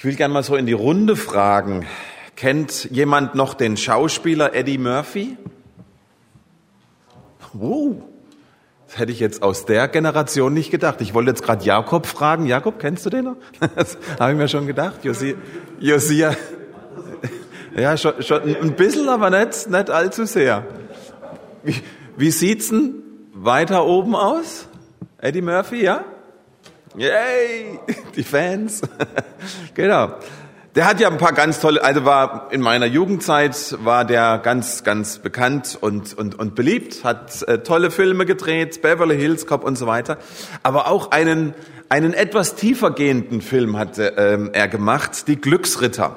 Ich will gerne mal so in die Runde fragen. Kennt jemand noch den Schauspieler Eddie Murphy? Wow, das hätte ich jetzt aus der Generation nicht gedacht. Ich wollte jetzt gerade Jakob fragen. Jakob, kennst du den noch? Das habe ich mir schon gedacht. Josia, Josia. Ja, schon, schon ein bisschen, aber nicht, nicht allzu sehr. Wie, wie sieht's denn weiter oben aus? Eddie Murphy, ja? Yay, die Fans. genau. Der hat ja ein paar ganz tolle, also war in meiner Jugendzeit war der ganz, ganz bekannt und, und, und beliebt, hat äh, tolle Filme gedreht, Beverly Hills Cop und so weiter. Aber auch einen, einen etwas tiefer gehenden Film hat ähm, er gemacht, Die Glücksritter.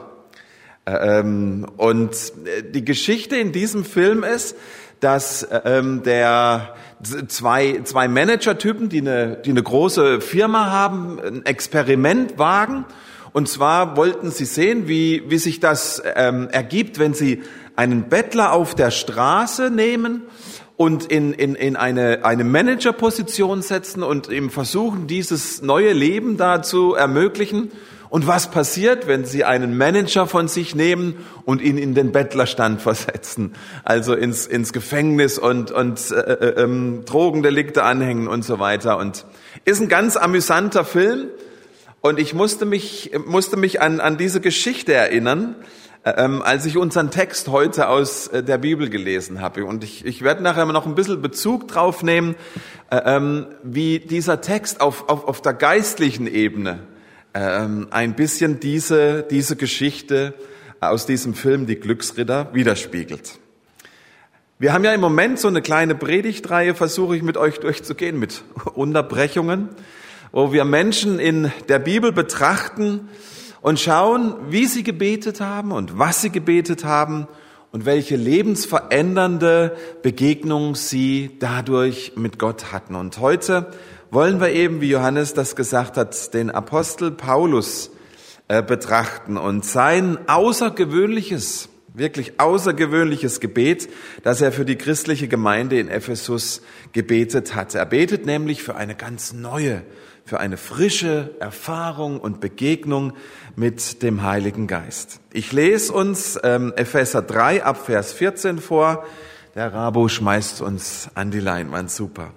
Ähm, und äh, die Geschichte in diesem Film ist, dass ähm, der zwei, zwei Manager-Typen, die eine, die eine große Firma haben, ein Experiment wagen. Und zwar wollten sie sehen, wie, wie sich das ähm, ergibt, wenn sie einen Bettler auf der Straße nehmen und in, in, in eine, eine Managerposition setzen und ihm versuchen, dieses neue Leben da zu ermöglichen. Und was passiert, wenn Sie einen Manager von sich nehmen und ihn in den Bettlerstand versetzen, also ins, ins Gefängnis und, und äh, äh, ähm, Drogendelikte anhängen und so weiter. Und ist ein ganz amüsanter Film. Und ich musste mich, musste mich an, an diese Geschichte erinnern, äh, ähm, als ich unseren Text heute aus äh, der Bibel gelesen habe. Und ich, ich werde nachher noch ein bisschen Bezug drauf nehmen, äh, ähm, wie dieser Text auf, auf, auf der geistlichen Ebene ähm, ein bisschen diese, diese Geschichte aus diesem Film Die Glücksritter widerspiegelt. Wir haben ja im Moment so eine kleine Predigtreihe, versuche ich mit euch durchzugehen, mit Unterbrechungen, wo wir Menschen in der Bibel betrachten und schauen, wie sie gebetet haben und was sie gebetet haben und welche lebensverändernde Begegnung sie dadurch mit Gott hatten. Und heute wollen wir eben, wie Johannes das gesagt hat, den Apostel Paulus äh, betrachten und sein außergewöhnliches, wirklich außergewöhnliches Gebet, das er für die christliche Gemeinde in Ephesus gebetet hat. Er betet nämlich für eine ganz neue, für eine frische Erfahrung und Begegnung mit dem Heiligen Geist. Ich lese uns ähm, Epheser 3 ab Vers 14 vor. Der Rabo schmeißt uns an die Leinwand. Super.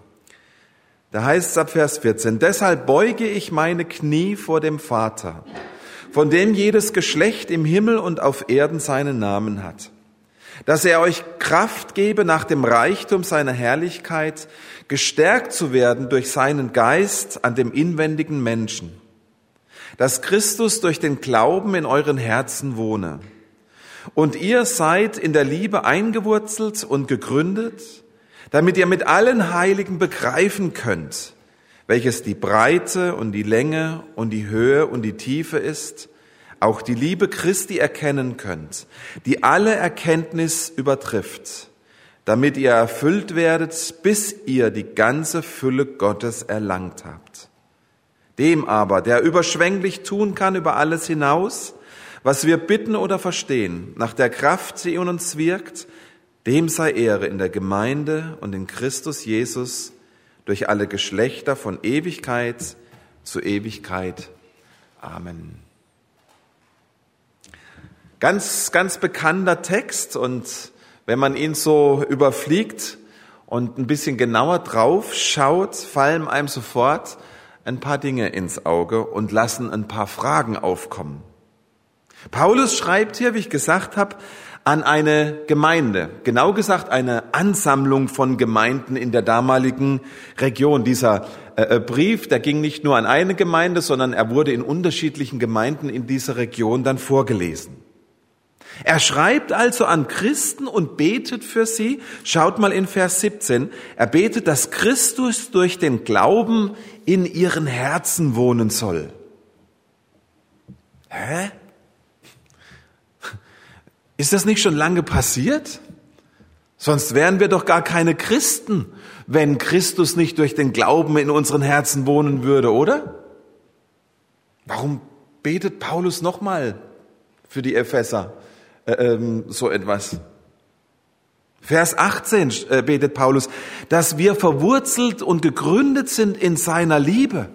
Da heißt es ab Vers 14, deshalb beuge ich meine Knie vor dem Vater, von dem jedes Geschlecht im Himmel und auf Erden seinen Namen hat, dass er euch Kraft gebe, nach dem Reichtum seiner Herrlichkeit gestärkt zu werden durch seinen Geist an dem inwendigen Menschen, dass Christus durch den Glauben in euren Herzen wohne. Und ihr seid in der Liebe eingewurzelt und gegründet, damit ihr mit allen Heiligen begreifen könnt, welches die Breite und die Länge und die Höhe und die Tiefe ist, auch die Liebe Christi erkennen könnt, die alle Erkenntnis übertrifft, damit ihr erfüllt werdet, bis ihr die ganze Fülle Gottes erlangt habt. Dem aber, der überschwänglich tun kann über alles hinaus, was wir bitten oder verstehen, nach der Kraft, die in uns wirkt, dem sei Ehre in der Gemeinde und in Christus Jesus durch alle Geschlechter von Ewigkeit zu Ewigkeit. Amen. Ganz, ganz bekannter Text und wenn man ihn so überfliegt und ein bisschen genauer drauf schaut, fallen einem sofort ein paar Dinge ins Auge und lassen ein paar Fragen aufkommen. Paulus schreibt hier, wie ich gesagt habe, an eine Gemeinde, genau gesagt eine Ansammlung von Gemeinden in der damaligen Region. Dieser äh, äh, Brief, der ging nicht nur an eine Gemeinde, sondern er wurde in unterschiedlichen Gemeinden in dieser Region dann vorgelesen. Er schreibt also an Christen und betet für sie. Schaut mal in Vers 17. Er betet, dass Christus durch den Glauben in ihren Herzen wohnen soll. Hä? Ist das nicht schon lange passiert? Sonst wären wir doch gar keine Christen, wenn Christus nicht durch den Glauben in unseren Herzen wohnen würde, oder? Warum betet Paulus nochmal für die Epheser äh, ähm, so etwas? Vers 18 äh, betet Paulus, dass wir verwurzelt und gegründet sind in seiner Liebe.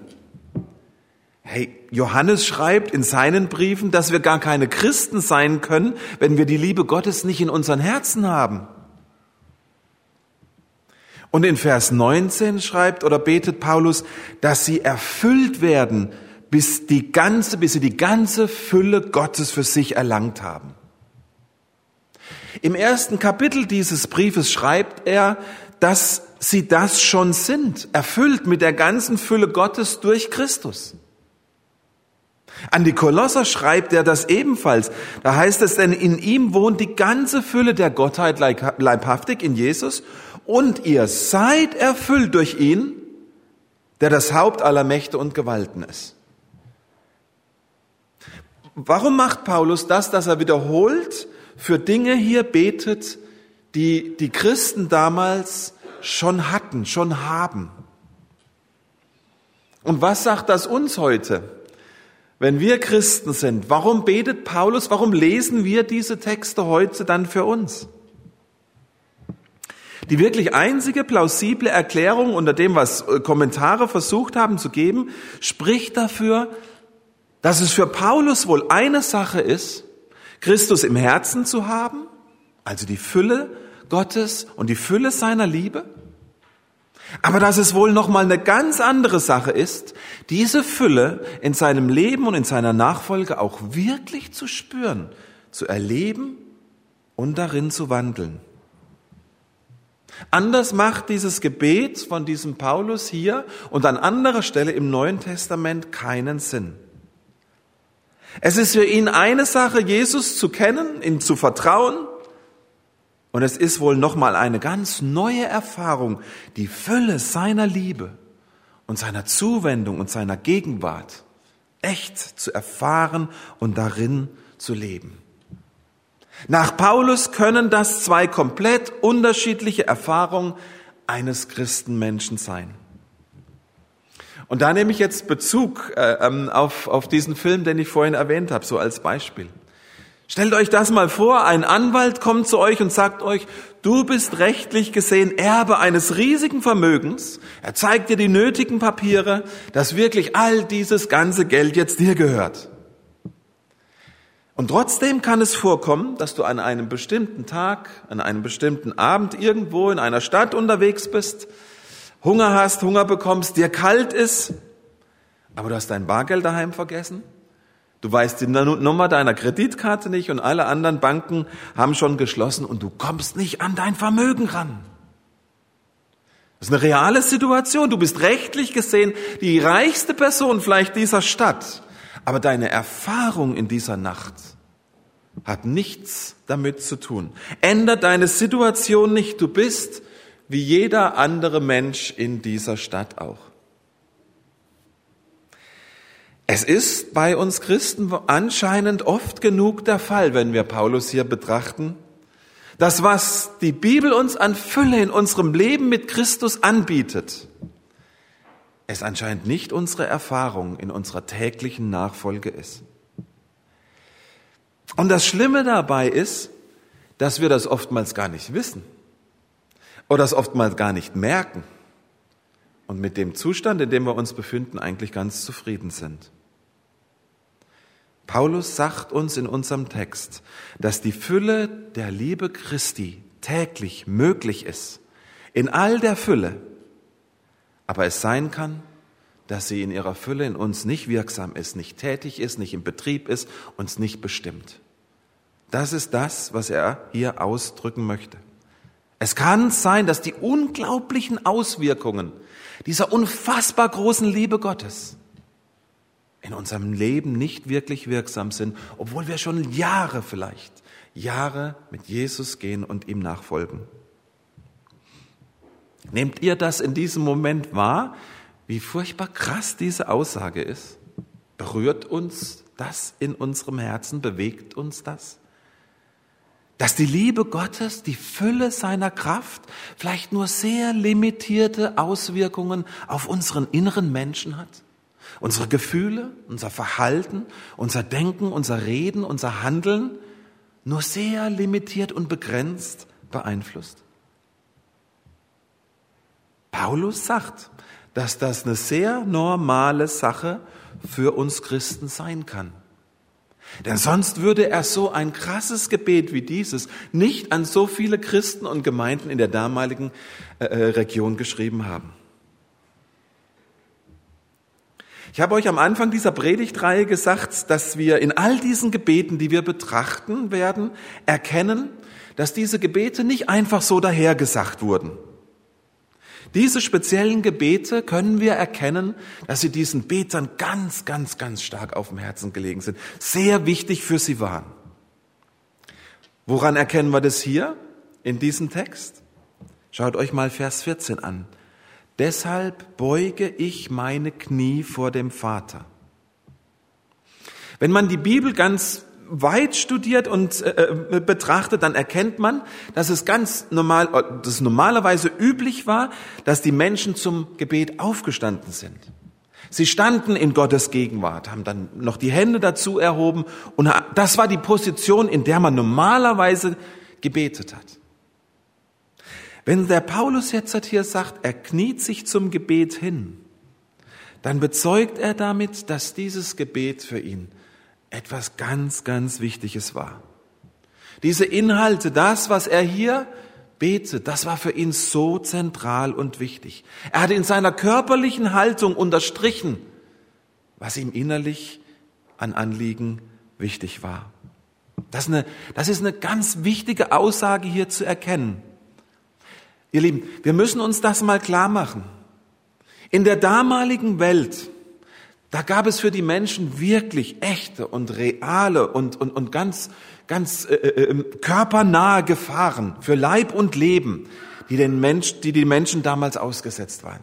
Hey, Johannes schreibt in seinen Briefen, dass wir gar keine Christen sein können, wenn wir die Liebe Gottes nicht in unseren Herzen haben. Und in Vers 19 schreibt oder betet Paulus, dass sie erfüllt werden, bis die ganze, bis sie die ganze Fülle Gottes für sich erlangt haben. Im ersten Kapitel dieses Briefes schreibt er, dass sie das schon sind, erfüllt mit der ganzen Fülle Gottes durch Christus. An die Kolosser schreibt er das ebenfalls. Da heißt es, denn in ihm wohnt die ganze Fülle der Gottheit leibhaftig in Jesus und ihr seid erfüllt durch ihn, der das Haupt aller Mächte und Gewalten ist. Warum macht Paulus das, dass er wiederholt für Dinge hier betet, die die Christen damals schon hatten, schon haben? Und was sagt das uns heute? Wenn wir Christen sind, warum betet Paulus, warum lesen wir diese Texte heute dann für uns? Die wirklich einzige plausible Erklärung unter dem, was äh, Kommentare versucht haben zu geben, spricht dafür, dass es für Paulus wohl eine Sache ist, Christus im Herzen zu haben, also die Fülle Gottes und die Fülle seiner Liebe, aber dass es wohl noch mal eine ganz andere Sache ist, diese Fülle in seinem Leben und in seiner Nachfolge auch wirklich zu spüren, zu erleben und darin zu wandeln. Anders macht dieses Gebet von diesem Paulus hier und an anderer Stelle im Neuen Testament keinen Sinn. Es ist für ihn eine Sache, Jesus zu kennen, ihm zu vertrauen, und es ist wohl nochmal eine ganz neue Erfahrung, die Fülle seiner Liebe und seiner Zuwendung und seiner Gegenwart echt zu erfahren und darin zu leben. Nach Paulus können das zwei komplett unterschiedliche Erfahrungen eines Christenmenschen sein. Und da nehme ich jetzt Bezug äh, ähm, auf, auf diesen Film, den ich vorhin erwähnt habe, so als Beispiel. Stellt euch das mal vor, ein Anwalt kommt zu euch und sagt euch, du bist rechtlich gesehen Erbe eines riesigen Vermögens. Er zeigt dir die nötigen Papiere, dass wirklich all dieses ganze Geld jetzt dir gehört. Und trotzdem kann es vorkommen, dass du an einem bestimmten Tag, an einem bestimmten Abend irgendwo in einer Stadt unterwegs bist, Hunger hast, Hunger bekommst, dir kalt ist, aber du hast dein Bargeld daheim vergessen. Du weißt die Nummer deiner Kreditkarte nicht und alle anderen Banken haben schon geschlossen und du kommst nicht an dein Vermögen ran. Das ist eine reale Situation. Du bist rechtlich gesehen die reichste Person vielleicht dieser Stadt. Aber deine Erfahrung in dieser Nacht hat nichts damit zu tun. Ändert deine Situation nicht. Du bist wie jeder andere Mensch in dieser Stadt auch. Es ist bei uns Christen anscheinend oft genug der Fall, wenn wir Paulus hier betrachten, dass was die Bibel uns an Fülle in unserem Leben mit Christus anbietet, es anscheinend nicht unsere Erfahrung in unserer täglichen Nachfolge ist. Und das Schlimme dabei ist, dass wir das oftmals gar nicht wissen oder das oftmals gar nicht merken und mit dem Zustand, in dem wir uns befinden, eigentlich ganz zufrieden sind. Paulus sagt uns in unserem Text, dass die Fülle der Liebe Christi täglich möglich ist, in all der Fülle, aber es sein kann, dass sie in ihrer Fülle in uns nicht wirksam ist, nicht tätig ist, nicht im Betrieb ist, uns nicht bestimmt. Das ist das, was er hier ausdrücken möchte. Es kann sein, dass die unglaublichen Auswirkungen dieser unfassbar großen Liebe Gottes in unserem Leben nicht wirklich wirksam sind, obwohl wir schon Jahre vielleicht, Jahre mit Jesus gehen und ihm nachfolgen. Nehmt ihr das in diesem Moment wahr, wie furchtbar krass diese Aussage ist? Berührt uns das in unserem Herzen? Bewegt uns das? Dass die Liebe Gottes, die Fülle seiner Kraft vielleicht nur sehr limitierte Auswirkungen auf unseren inneren Menschen hat? Unsere Gefühle, unser Verhalten, unser Denken, unser Reden, unser Handeln nur sehr limitiert und begrenzt beeinflusst? Paulus sagt, dass das eine sehr normale Sache für uns Christen sein kann. Denn sonst würde er so ein krasses Gebet wie dieses nicht an so viele Christen und Gemeinden in der damaligen äh, äh Region geschrieben haben. Ich habe euch am Anfang dieser Predigtreihe gesagt, dass wir in all diesen Gebeten, die wir betrachten werden, erkennen, dass diese Gebete nicht einfach so dahergesagt wurden. Diese speziellen Gebete können wir erkennen, dass sie diesen Betern ganz, ganz, ganz stark auf dem Herzen gelegen sind, sehr wichtig für sie waren. Woran erkennen wir das hier in diesem Text? Schaut euch mal Vers 14 an. Deshalb beuge ich meine Knie vor dem Vater. Wenn man die Bibel ganz weit studiert und äh, äh, betrachtet, dann erkennt man, dass es ganz normal, äh, dass es normalerweise üblich war, dass die Menschen zum Gebet aufgestanden sind. Sie standen in Gottes Gegenwart, haben dann noch die Hände dazu erhoben und das war die Position, in der man normalerweise gebetet hat. Wenn der Paulus jetzt hier sagt, er kniet sich zum Gebet hin, dann bezeugt er damit, dass dieses Gebet für ihn etwas ganz, ganz Wichtiges war. Diese Inhalte, das, was er hier betet, das war für ihn so zentral und wichtig. Er hatte in seiner körperlichen Haltung unterstrichen, was ihm innerlich an Anliegen wichtig war. Das ist, eine, das ist eine ganz wichtige Aussage hier zu erkennen. Ihr Lieben, wir müssen uns das mal klar machen. In der damaligen Welt da gab es für die Menschen wirklich echte und reale und, und, und ganz, ganz äh, äh, ähm, körpernahe Gefahren für Leib und Leben, die, den Mensch, die die Menschen damals ausgesetzt waren.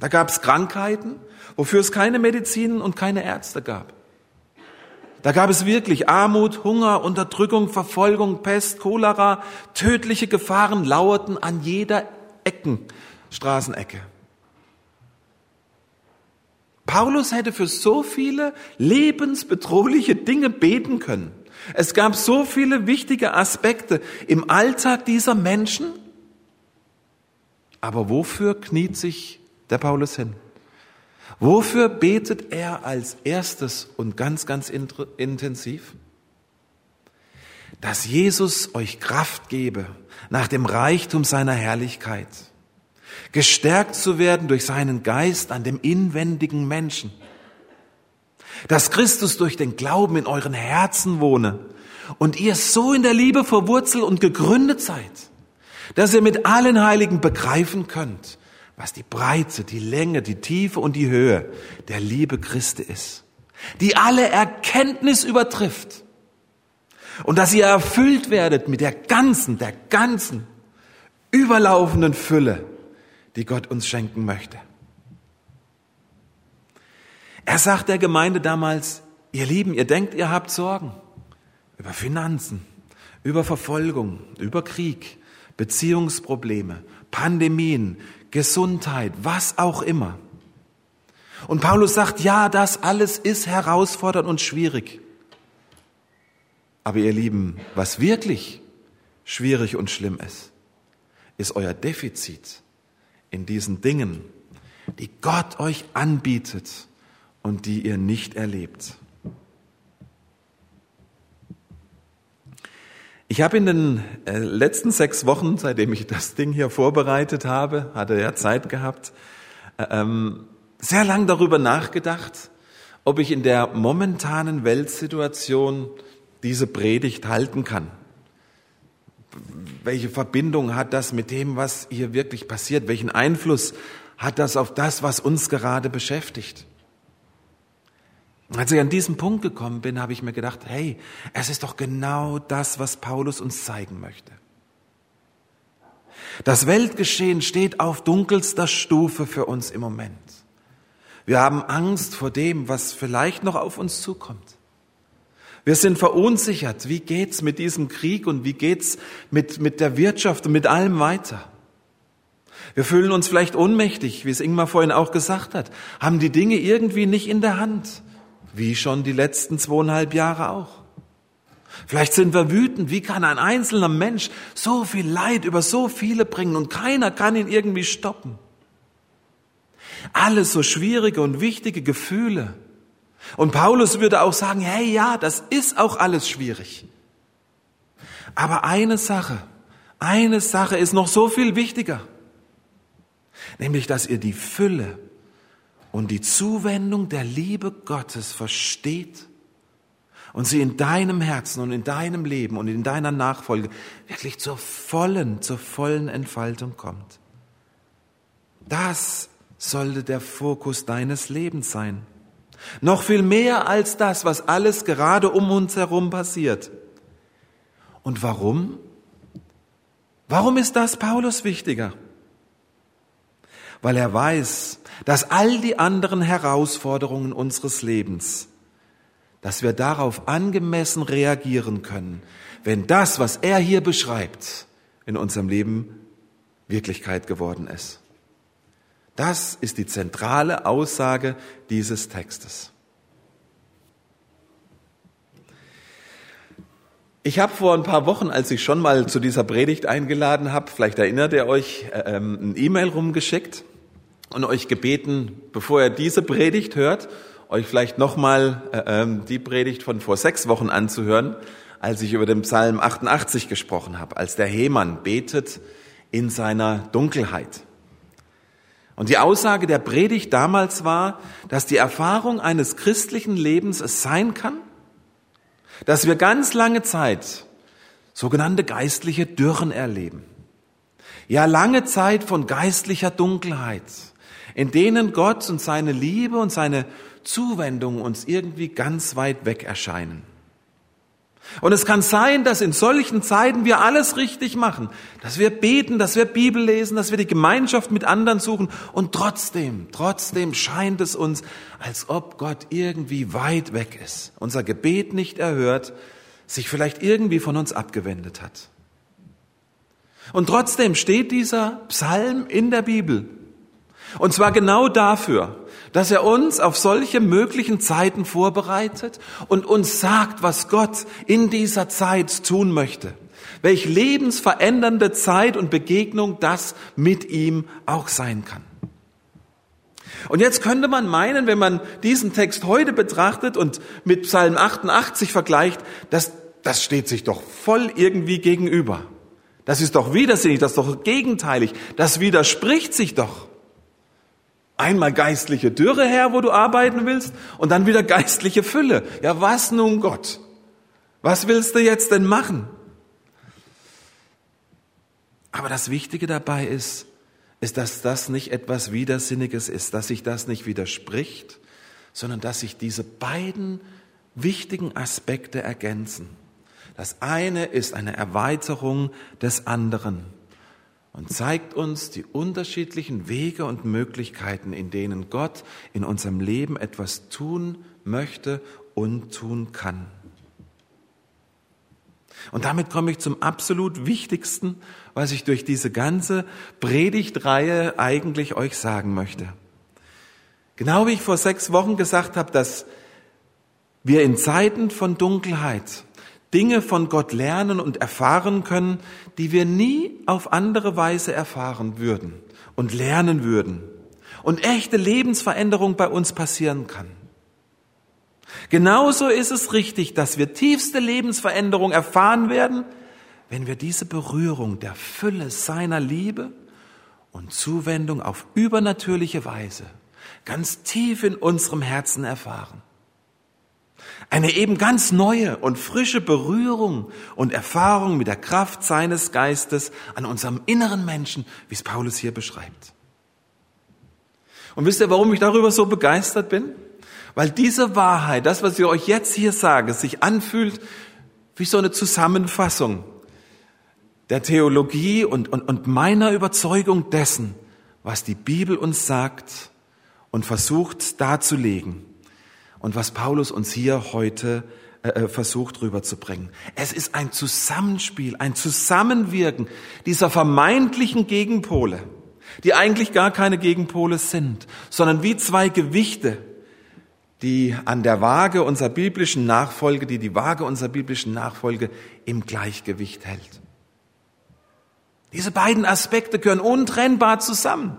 Da gab es Krankheiten, wofür es keine Medizinen und keine Ärzte gab. Da gab es wirklich Armut, Hunger, Unterdrückung, Verfolgung, Pest, Cholera, tödliche Gefahren lauerten an jeder Ecken, Straßenecke. Paulus hätte für so viele lebensbedrohliche Dinge beten können. Es gab so viele wichtige Aspekte im Alltag dieser Menschen. Aber wofür kniet sich der Paulus hin? Wofür betet er als erstes und ganz, ganz intensiv? Dass Jesus euch Kraft gebe nach dem Reichtum seiner Herrlichkeit gestärkt zu werden durch seinen Geist an dem inwendigen Menschen. Dass Christus durch den Glauben in euren Herzen wohne und ihr so in der Liebe verwurzelt und gegründet seid, dass ihr mit allen Heiligen begreifen könnt, was die Breite, die Länge, die Tiefe und die Höhe der Liebe Christi ist, die alle Erkenntnis übertrifft und dass ihr erfüllt werdet mit der ganzen, der ganzen überlaufenden Fülle die Gott uns schenken möchte. Er sagt der Gemeinde damals, ihr Lieben, ihr denkt, ihr habt Sorgen über Finanzen, über Verfolgung, über Krieg, Beziehungsprobleme, Pandemien, Gesundheit, was auch immer. Und Paulus sagt, ja, das alles ist herausfordernd und schwierig. Aber ihr Lieben, was wirklich schwierig und schlimm ist, ist euer Defizit in diesen Dingen, die Gott euch anbietet und die ihr nicht erlebt. Ich habe in den äh, letzten sechs Wochen, seitdem ich das Ding hier vorbereitet habe, hatte ja Zeit gehabt, äh, ähm, sehr lang darüber nachgedacht, ob ich in der momentanen Weltsituation diese Predigt halten kann welche Verbindung hat das mit dem, was hier wirklich passiert? Welchen Einfluss hat das auf das, was uns gerade beschäftigt? Als ich an diesen Punkt gekommen bin, habe ich mir gedacht, hey, es ist doch genau das, was Paulus uns zeigen möchte. Das Weltgeschehen steht auf dunkelster Stufe für uns im Moment. Wir haben Angst vor dem, was vielleicht noch auf uns zukommt. Wir sind verunsichert. Wie geht's mit diesem Krieg und wie geht's mit, mit der Wirtschaft und mit allem weiter? Wir fühlen uns vielleicht ohnmächtig, wie es Ingmar vorhin auch gesagt hat, haben die Dinge irgendwie nicht in der Hand, wie schon die letzten zweieinhalb Jahre auch. Vielleicht sind wir wütend, wie kann ein einzelner Mensch so viel Leid über so viele bringen und keiner kann ihn irgendwie stoppen. Alles so schwierige und wichtige Gefühle. Und Paulus würde auch sagen, hey ja, das ist auch alles schwierig. Aber eine Sache, eine Sache ist noch so viel wichtiger. Nämlich, dass ihr die Fülle und die Zuwendung der Liebe Gottes versteht und sie in deinem Herzen und in deinem Leben und in deiner Nachfolge wirklich zur vollen, zur vollen Entfaltung kommt. Das sollte der Fokus deines Lebens sein. Noch viel mehr als das, was alles gerade um uns herum passiert. Und warum? Warum ist das Paulus wichtiger? Weil er weiß, dass all die anderen Herausforderungen unseres Lebens, dass wir darauf angemessen reagieren können, wenn das, was er hier beschreibt, in unserem Leben Wirklichkeit geworden ist. Das ist die zentrale Aussage dieses Textes. Ich habe vor ein paar Wochen, als ich schon mal zu dieser Predigt eingeladen habe, vielleicht erinnert ihr euch, äh, ähm, ein E-Mail rumgeschickt und euch gebeten, bevor ihr diese Predigt hört, euch vielleicht nochmal äh, ähm, die Predigt von vor sechs Wochen anzuhören, als ich über den Psalm 88 gesprochen habe, als der Hemann betet in seiner Dunkelheit. Und die Aussage der Predigt damals war, dass die Erfahrung eines christlichen Lebens es sein kann, dass wir ganz lange Zeit sogenannte geistliche Dürren erleben. Ja, lange Zeit von geistlicher Dunkelheit, in denen Gott und seine Liebe und seine Zuwendung uns irgendwie ganz weit weg erscheinen. Und es kann sein, dass in solchen Zeiten wir alles richtig machen, dass wir beten, dass wir Bibel lesen, dass wir die Gemeinschaft mit anderen suchen und trotzdem, trotzdem scheint es uns, als ob Gott irgendwie weit weg ist, unser Gebet nicht erhört, sich vielleicht irgendwie von uns abgewendet hat. Und trotzdem steht dieser Psalm in der Bibel. Und zwar genau dafür, dass er uns auf solche möglichen Zeiten vorbereitet und uns sagt, was Gott in dieser Zeit tun möchte. Welch lebensverändernde Zeit und Begegnung das mit ihm auch sein kann. Und jetzt könnte man meinen, wenn man diesen Text heute betrachtet und mit Psalm 88 vergleicht, dass das steht sich doch voll irgendwie gegenüber. Das ist doch widersinnig, das ist doch gegenteilig, das widerspricht sich doch. Einmal geistliche Dürre her, wo du arbeiten willst, und dann wieder geistliche Fülle. Ja, was nun Gott? Was willst du jetzt denn machen? Aber das Wichtige dabei ist, ist, dass das nicht etwas Widersinniges ist, dass sich das nicht widerspricht, sondern dass sich diese beiden wichtigen Aspekte ergänzen. Das eine ist eine Erweiterung des anderen und zeigt uns die unterschiedlichen Wege und Möglichkeiten, in denen Gott in unserem Leben etwas tun möchte und tun kann. Und damit komme ich zum absolut Wichtigsten, was ich durch diese ganze Predigtreihe eigentlich euch sagen möchte. Genau wie ich vor sechs Wochen gesagt habe, dass wir in Zeiten von Dunkelheit Dinge von Gott lernen und erfahren können, die wir nie auf andere Weise erfahren würden und lernen würden. Und echte Lebensveränderung bei uns passieren kann. Genauso ist es richtig, dass wir tiefste Lebensveränderung erfahren werden, wenn wir diese Berührung der Fülle seiner Liebe und Zuwendung auf übernatürliche Weise ganz tief in unserem Herzen erfahren. Eine eben ganz neue und frische Berührung und Erfahrung mit der Kraft seines Geistes an unserem inneren Menschen, wie es Paulus hier beschreibt. Und wisst ihr, warum ich darüber so begeistert bin? Weil diese Wahrheit, das, was ich euch jetzt hier sage, sich anfühlt wie so eine Zusammenfassung der Theologie und, und, und meiner Überzeugung dessen, was die Bibel uns sagt und versucht darzulegen und was Paulus uns hier heute äh, äh, versucht rüberzubringen. Es ist ein Zusammenspiel, ein Zusammenwirken dieser vermeintlichen Gegenpole, die eigentlich gar keine Gegenpole sind, sondern wie zwei Gewichte, die an der Waage unserer biblischen Nachfolge, die die Waage unserer biblischen Nachfolge im Gleichgewicht hält. Diese beiden Aspekte gehören untrennbar zusammen.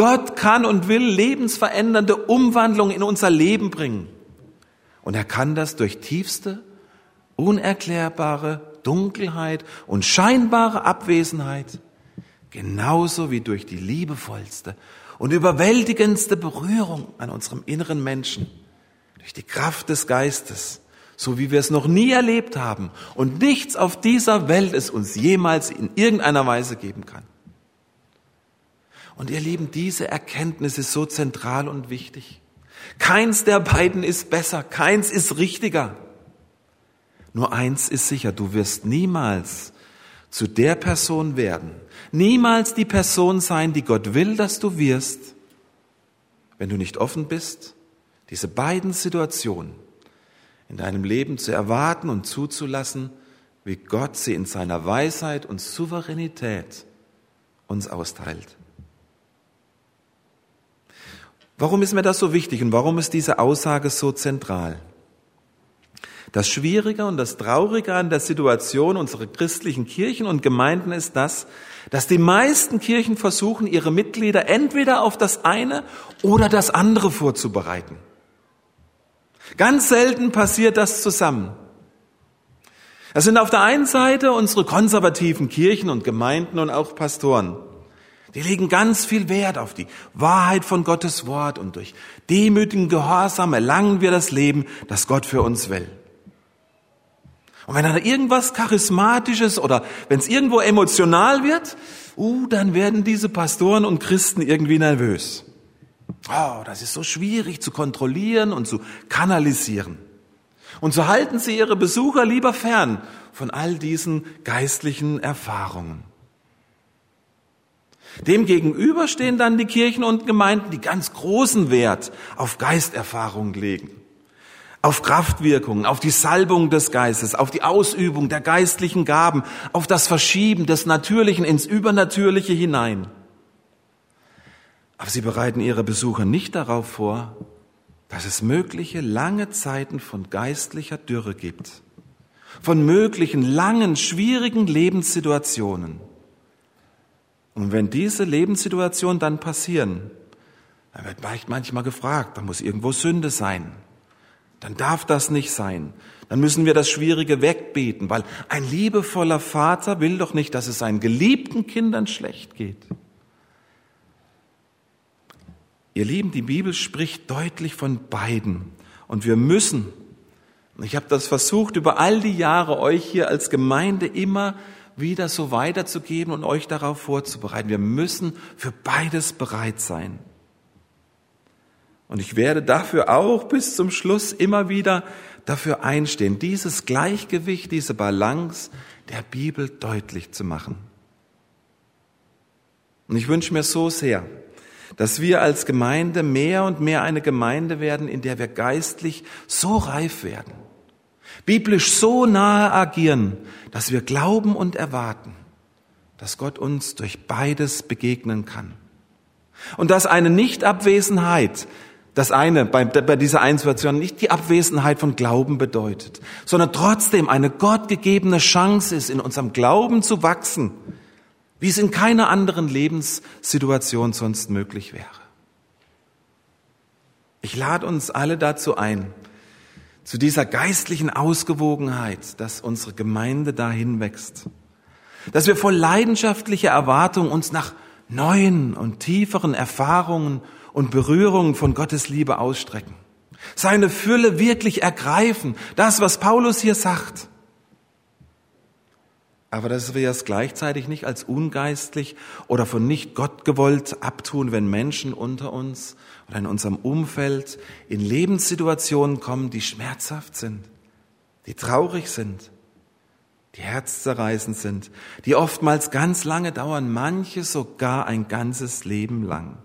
Gott kann und will lebensverändernde Umwandlung in unser Leben bringen. Und er kann das durch tiefste, unerklärbare Dunkelheit und scheinbare Abwesenheit, genauso wie durch die liebevollste und überwältigendste Berührung an unserem inneren Menschen, durch die Kraft des Geistes, so wie wir es noch nie erlebt haben und nichts auf dieser Welt es uns jemals in irgendeiner Weise geben kann. Und ihr Lieben, diese Erkenntnis ist so zentral und wichtig. Keins der beiden ist besser, keins ist richtiger. Nur eins ist sicher, du wirst niemals zu der Person werden, niemals die Person sein, die Gott will, dass du wirst, wenn du nicht offen bist, diese beiden Situationen in deinem Leben zu erwarten und zuzulassen, wie Gott sie in seiner Weisheit und Souveränität uns austeilt. Warum ist mir das so wichtig und warum ist diese Aussage so zentral? Das Schwierige und das Traurige an der Situation unserer christlichen Kirchen und Gemeinden ist das, dass die meisten Kirchen versuchen, ihre Mitglieder entweder auf das eine oder das andere vorzubereiten. Ganz selten passiert das zusammen. Es sind auf der einen Seite unsere konservativen Kirchen und Gemeinden und auch Pastoren. Die legen ganz viel Wert auf die Wahrheit von Gottes Wort und durch demütigen Gehorsam erlangen wir das Leben, das Gott für uns will. Und wenn da irgendwas Charismatisches oder wenn es irgendwo emotional wird, uh, dann werden diese Pastoren und Christen irgendwie nervös. Oh, das ist so schwierig zu kontrollieren und zu kanalisieren. Und so halten sie ihre Besucher lieber fern von all diesen geistlichen Erfahrungen. Demgegenüber stehen dann die Kirchen und Gemeinden, die ganz großen Wert auf Geisterfahrung legen, auf Kraftwirkungen, auf die Salbung des Geistes, auf die Ausübung der geistlichen Gaben, auf das Verschieben des Natürlichen ins Übernatürliche hinein. Aber sie bereiten ihre Besucher nicht darauf vor, dass es mögliche lange Zeiten von geistlicher Dürre gibt, von möglichen langen, schwierigen Lebenssituationen. Und wenn diese Lebenssituationen dann passieren, dann wird manchmal gefragt, da muss irgendwo Sünde sein. Dann darf das nicht sein. Dann müssen wir das Schwierige wegbeten, weil ein liebevoller Vater will doch nicht, dass es seinen geliebten Kindern schlecht geht. Ihr Lieben, die Bibel spricht deutlich von beiden. Und wir müssen, ich habe das versucht, über all die Jahre euch hier als Gemeinde immer wieder so weiterzugeben und euch darauf vorzubereiten. Wir müssen für beides bereit sein. Und ich werde dafür auch bis zum Schluss immer wieder dafür einstehen, dieses Gleichgewicht, diese Balance der Bibel deutlich zu machen. Und ich wünsche mir so sehr, dass wir als Gemeinde mehr und mehr eine Gemeinde werden, in der wir geistlich so reif werden, biblisch so nahe agieren, dass wir glauben und erwarten, dass Gott uns durch beides begegnen kann. Und dass eine Nichtabwesenheit, das eine bei, bei dieser einen Situation nicht die Abwesenheit von Glauben bedeutet, sondern trotzdem eine gottgegebene Chance ist, in unserem Glauben zu wachsen, wie es in keiner anderen Lebenssituation sonst möglich wäre. Ich lade uns alle dazu ein, zu dieser geistlichen Ausgewogenheit, dass unsere Gemeinde dahin wächst, dass wir voll leidenschaftlicher Erwartung uns nach neuen und tieferen Erfahrungen und Berührungen von Gottes Liebe ausstrecken, seine Fülle wirklich ergreifen, das, was Paulus hier sagt. Aber dass wir es gleichzeitig nicht als ungeistlich oder von nicht Gott gewollt abtun, wenn Menschen unter uns oder in unserem Umfeld in Lebenssituationen kommen, die schmerzhaft sind, die traurig sind, die herzzerreißend sind, die oftmals ganz lange dauern, manche sogar ein ganzes Leben lang.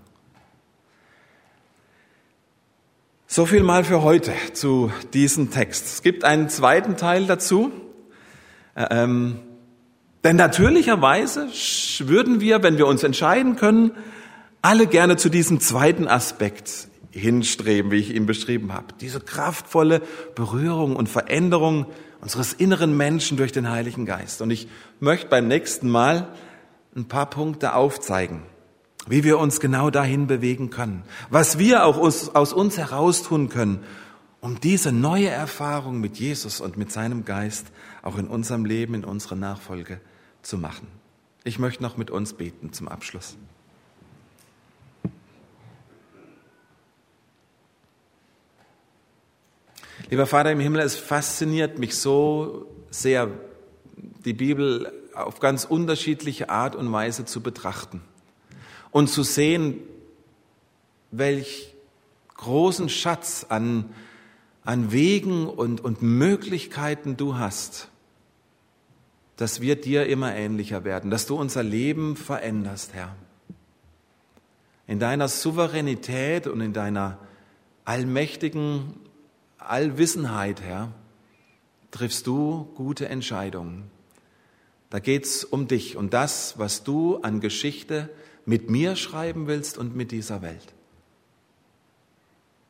So viel mal für heute zu diesem Text. Es gibt einen zweiten Teil dazu. Ähm, denn natürlicherweise würden wir, wenn wir uns entscheiden können, alle gerne zu diesem zweiten Aspekt hinstreben, wie ich ihn beschrieben habe. Diese kraftvolle Berührung und Veränderung unseres inneren Menschen durch den Heiligen Geist. Und ich möchte beim nächsten Mal ein paar Punkte aufzeigen. wie wir uns genau dahin bewegen können, was wir auch aus, aus uns heraus tun können, um diese neue Erfahrung mit Jesus und mit seinem Geist auch in unserem Leben, in unserer Nachfolge zu machen. Ich möchte noch mit uns beten zum Abschluss. Lieber Vater im Himmel, es fasziniert mich so sehr, die Bibel auf ganz unterschiedliche Art und Weise zu betrachten und zu sehen, welch großen Schatz an, an Wegen und, und Möglichkeiten du hast, dass wir dir immer ähnlicher werden, dass du unser Leben veränderst, Herr. In deiner Souveränität und in deiner allmächtigen Allwissenheit, Herr, triffst du gute Entscheidungen. Da geht's um dich und das, was du an Geschichte mit mir schreiben willst und mit dieser Welt.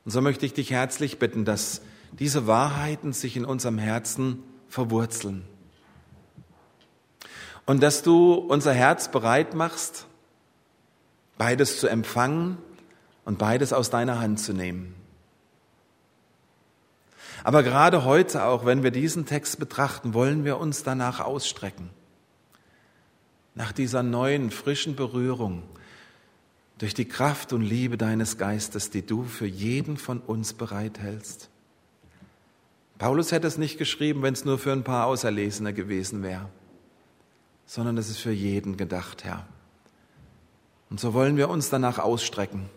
Und so möchte ich dich herzlich bitten, dass diese Wahrheiten sich in unserem Herzen verwurzeln. Und dass du unser Herz bereit machst, beides zu empfangen und beides aus deiner Hand zu nehmen. Aber gerade heute, auch wenn wir diesen Text betrachten, wollen wir uns danach ausstrecken. Nach dieser neuen, frischen Berührung durch die Kraft und Liebe deines Geistes, die du für jeden von uns bereithältst. Paulus hätte es nicht geschrieben, wenn es nur für ein paar Auserlesene gewesen wäre, sondern es ist für jeden gedacht, Herr. Und so wollen wir uns danach ausstrecken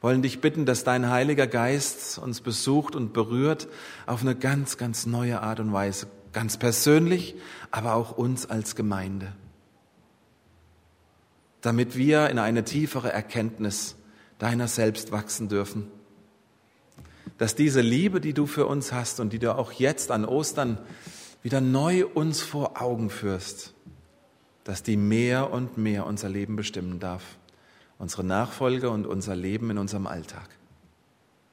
wollen dich bitten, dass dein Heiliger Geist uns besucht und berührt auf eine ganz, ganz neue Art und Weise, ganz persönlich, aber auch uns als Gemeinde, damit wir in eine tiefere Erkenntnis deiner selbst wachsen dürfen. Dass diese Liebe, die du für uns hast und die du auch jetzt an Ostern wieder neu uns vor Augen führst, dass die mehr und mehr unser Leben bestimmen darf unsere Nachfolge und unser Leben in unserem Alltag.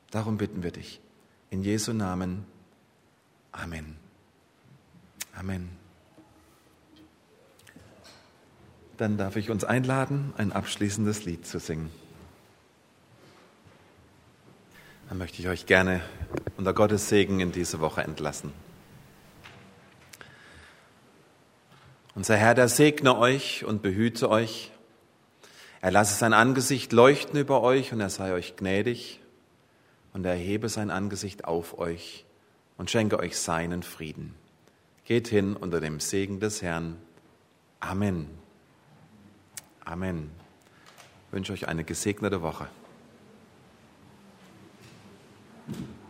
Darum bitten wir dich. In Jesu Namen. Amen. Amen. Dann darf ich uns einladen, ein abschließendes Lied zu singen. Dann möchte ich euch gerne unter Gottes Segen in diese Woche entlassen. Unser Herr, der segne euch und behüte euch. Er lasse sein Angesicht leuchten über euch und er sei euch gnädig und er hebe sein Angesicht auf euch und schenke euch seinen Frieden. Geht hin unter dem Segen des Herrn. Amen. Amen. Ich wünsche euch eine gesegnete Woche.